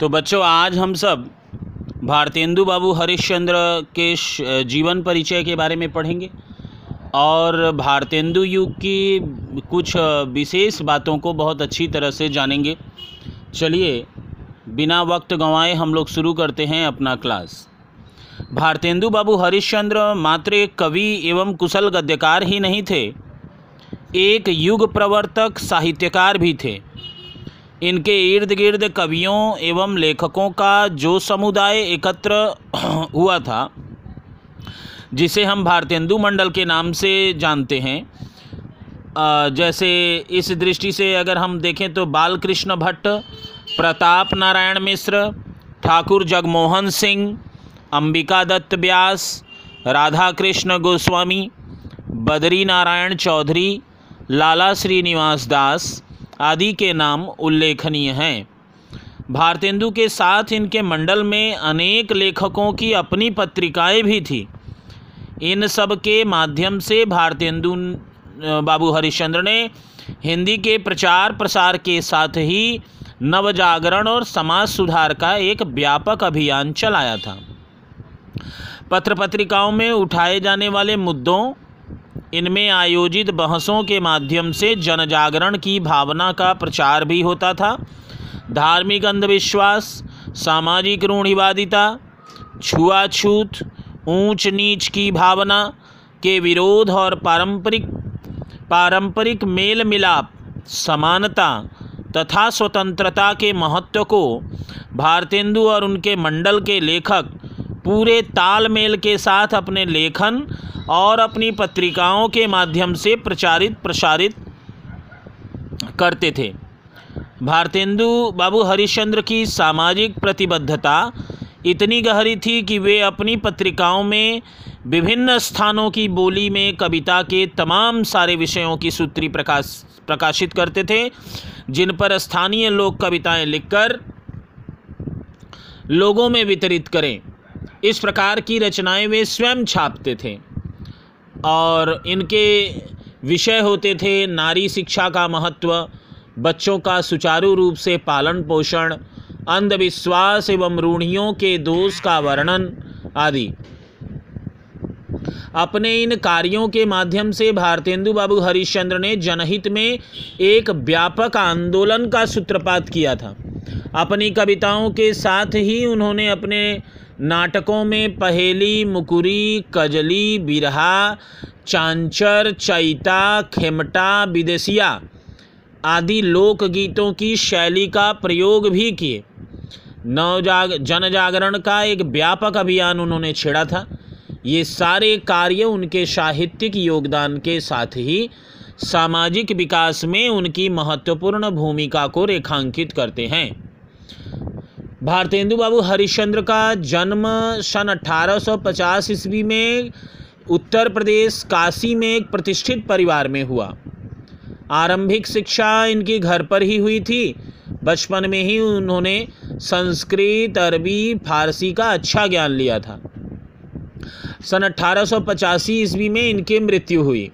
तो बच्चों, आज हम सब भारतेंदु बाबू हरिश्चंद्र के जीवन परिचय के बारे में पढ़ेंगे और भारतेंदु युग की कुछ विशेष बातों को बहुत अच्छी तरह से जानेंगे। चलिए, बिना वक्त गंवाए हम लोग शुरू करते हैं अपना क्लास। भारतेंदु बाबू हरिश्चंद्र मात्र एक कवि एवं कुशल गद्यकार ही नहीं थे, एक युग प्रवर्तक साहित्यकार भी थे। इनके इर्द गिर्द कवियों एवं लेखकों का जो समुदाय एकत्र हुआ था, जिसे हम भारतेंदु मंडल के नाम से जानते हैं। जैसे इस दृष्टि से अगर हम देखें तो बालकृष्ण भट्ट, प्रताप नारायण मिश्र, ठाकुर जगमोहन सिंह, अंबिका दत्त व्यास राधा कृष्ण गोस्वामी, बद्री नारायण चौधरी, लाला श्रीनिवास दास आदि के नाम उल्लेखनीय हैं। भारतेंदु के साथ इनके मंडल में अनेक लेखकों की अपनी पत्रिकाएँ भी थी। इन सब के माध्यम से भारतेंदु बाबू हरिश्चंद्र ने हिंदी के प्रचार प्रसार के साथ ही नवजागरण और समाज सुधार का एक व्यापक अभियान चलाया था। पत्र पत्रिकाओं में उठाए जाने वाले मुद्दों इनमें आयोजित बहसों के माध्यम से जनजागरण की भावना का प्रचार भी होता था। धार्मिक अंधविश्वास, सामाजिक रूढ़िवादिता, छुआछूत ऊंच नीच की भावना के विरोध और पारंपरिक पारंपरिक मेल मिलाप समानता तथा स्वतंत्रता के महत्व को भारतेंदु और उनके मंडल के लेखक पूरे तालमेल के साथ अपने लेखन और अपनी पत्रिकाओं के माध्यम से प्रचारित, प्रसारित करते थे। भारतेंदु बाबू हरिश्चंद्र की सामाजिक प्रतिबद्धता इतनी गहरी थी कि वे अपनी पत्रिकाओं में विभिन्न स्थानों की बोली में कविता के तमाम सारे विषयों की सूत्री प्रकाश, प्रकाशित करते थे, जिन पर स्थानीय लोक कविताएँ लिखकर लोगों में वितरित करें। इस प्रकार की रचनाएँ वे स्वयं छापते थे। और इनके विषय होते थे नारी शिक्षा का महत्व, बच्चों का सुचारू रूप से पालन पोषण, अंधविश्वास एवं रूढ़ियों के दोष का वर्णन आदि। अपने इन कार्यों के माध्यम से भारतेंदु बाबू हरिश्चंद्र ने जनहित में एक व्यापक आंदोलन का सूत्रपात किया था। अपनी कविताओं के साथ ही उन्होंने अपने नाटकों में पहेली, मुकुरी, कजली, बिरहा, चांचर, चैता, खेमटा विदेसिया आदि लोकगीतों की शैली का प्रयोग भी किए। नवजाग जन जागरण का एक व्यापक अभियान उन्होंने छेड़ा था। ये सारे कार्य उनके साहित्यिक योगदान के साथ ही सामाजिक विकास में उनकी महत्वपूर्ण भूमिका को रेखांकित करते हैं। भारतेंदु बाबू हरिश्चंद्र का जन्म सन 1850 ईस्वी में उत्तर प्रदेश काशी में एक प्रतिष्ठित परिवार में हुआ। आरंभिक शिक्षा इनकी घर पर ही हुई थी। बचपन में ही उन्होंने संस्कृत, अरबी, फारसी का अच्छा ज्ञान लिया था। सन 1885 ईस्वी में इनकी मृत्यु हुई।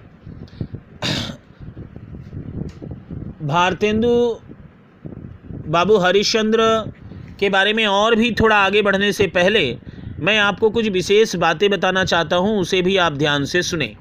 भारतेंदु बाबू हरिश्चंद्र के बारे में और भी थोड़ा आगे बढ़ने से पहले, मैं आपको कुछ विशेष बातें बताना चाहता हूँ, उसे भी आप ध्यान से सुने।